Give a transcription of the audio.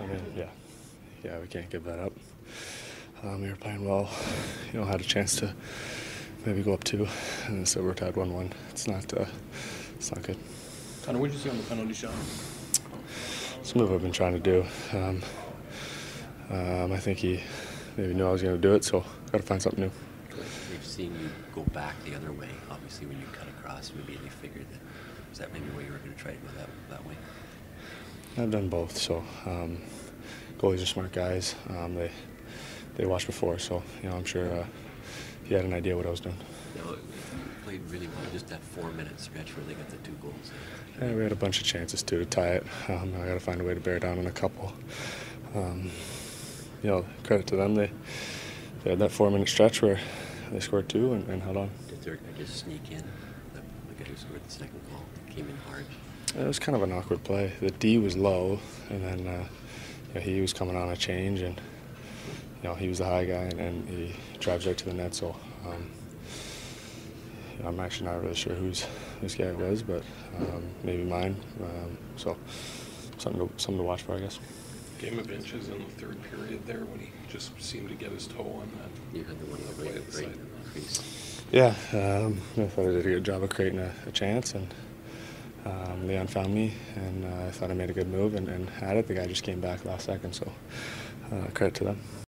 I mean, yeah, yeah, we can't give that up. Um, we were playing well, you know, had a chance to maybe go up two, and so we're tied one-one. It's not, uh, it's not good. Connor, what did you see on the penalty shot? It's a move I've been trying to do. Um, um, I think he maybe knew I was going to do it, so got to find something new. We've seen you go back the other way. Obviously, when you cut across, maybe they figured that was that maybe why you were going to try to go that that way. I've done both, so um, goalies are smart guys. Um, they they watched before, so you know I'm sure uh, he had an idea what I was doing. Played really well. Just that four-minute stretch where they got the two goals. Yeah, we had a bunch of chances too to tie it. Um, I got to find a way to bear down on a couple. Um, you know, credit to them. They they had that four-minute stretch where they scored two and, and held on. Did guy just sneak in? The, the guy who scored the second goal came in hard. It was kind of an awkward play. The D was low, and then uh, you know, he was coming on a change, and you know he was the high guy, and, and he drives right to the net. So um, you know, I'm actually not really sure whose this guy was, but um, maybe mine. Um, so something to, something to watch for, I guess. Game of inches in the third period there when he just seemed to get his toe on that. You had the one Play right, right in the crease. Yeah, um, I thought I did a good job of creating a, a chance, and um, Leon found me, and uh, I thought I made a good move and, and had it. The guy just came back last second, so uh, credit to them.